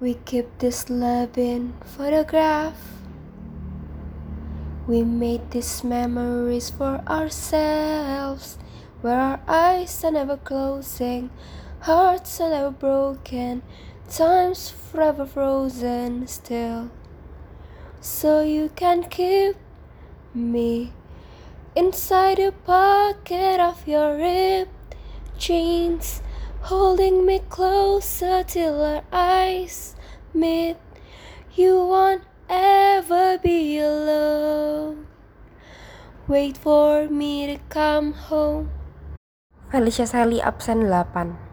We keep this loving photograph. We made these memories for ourselves, where our eyes are never closing, hearts are never broken, time's forever frozen still. So you can keep me inside the pocket of your ripped jeans, holding me closer till our eyes meet. You won't ever be alone. Wait for me to come home. Felicia Shelly absen 8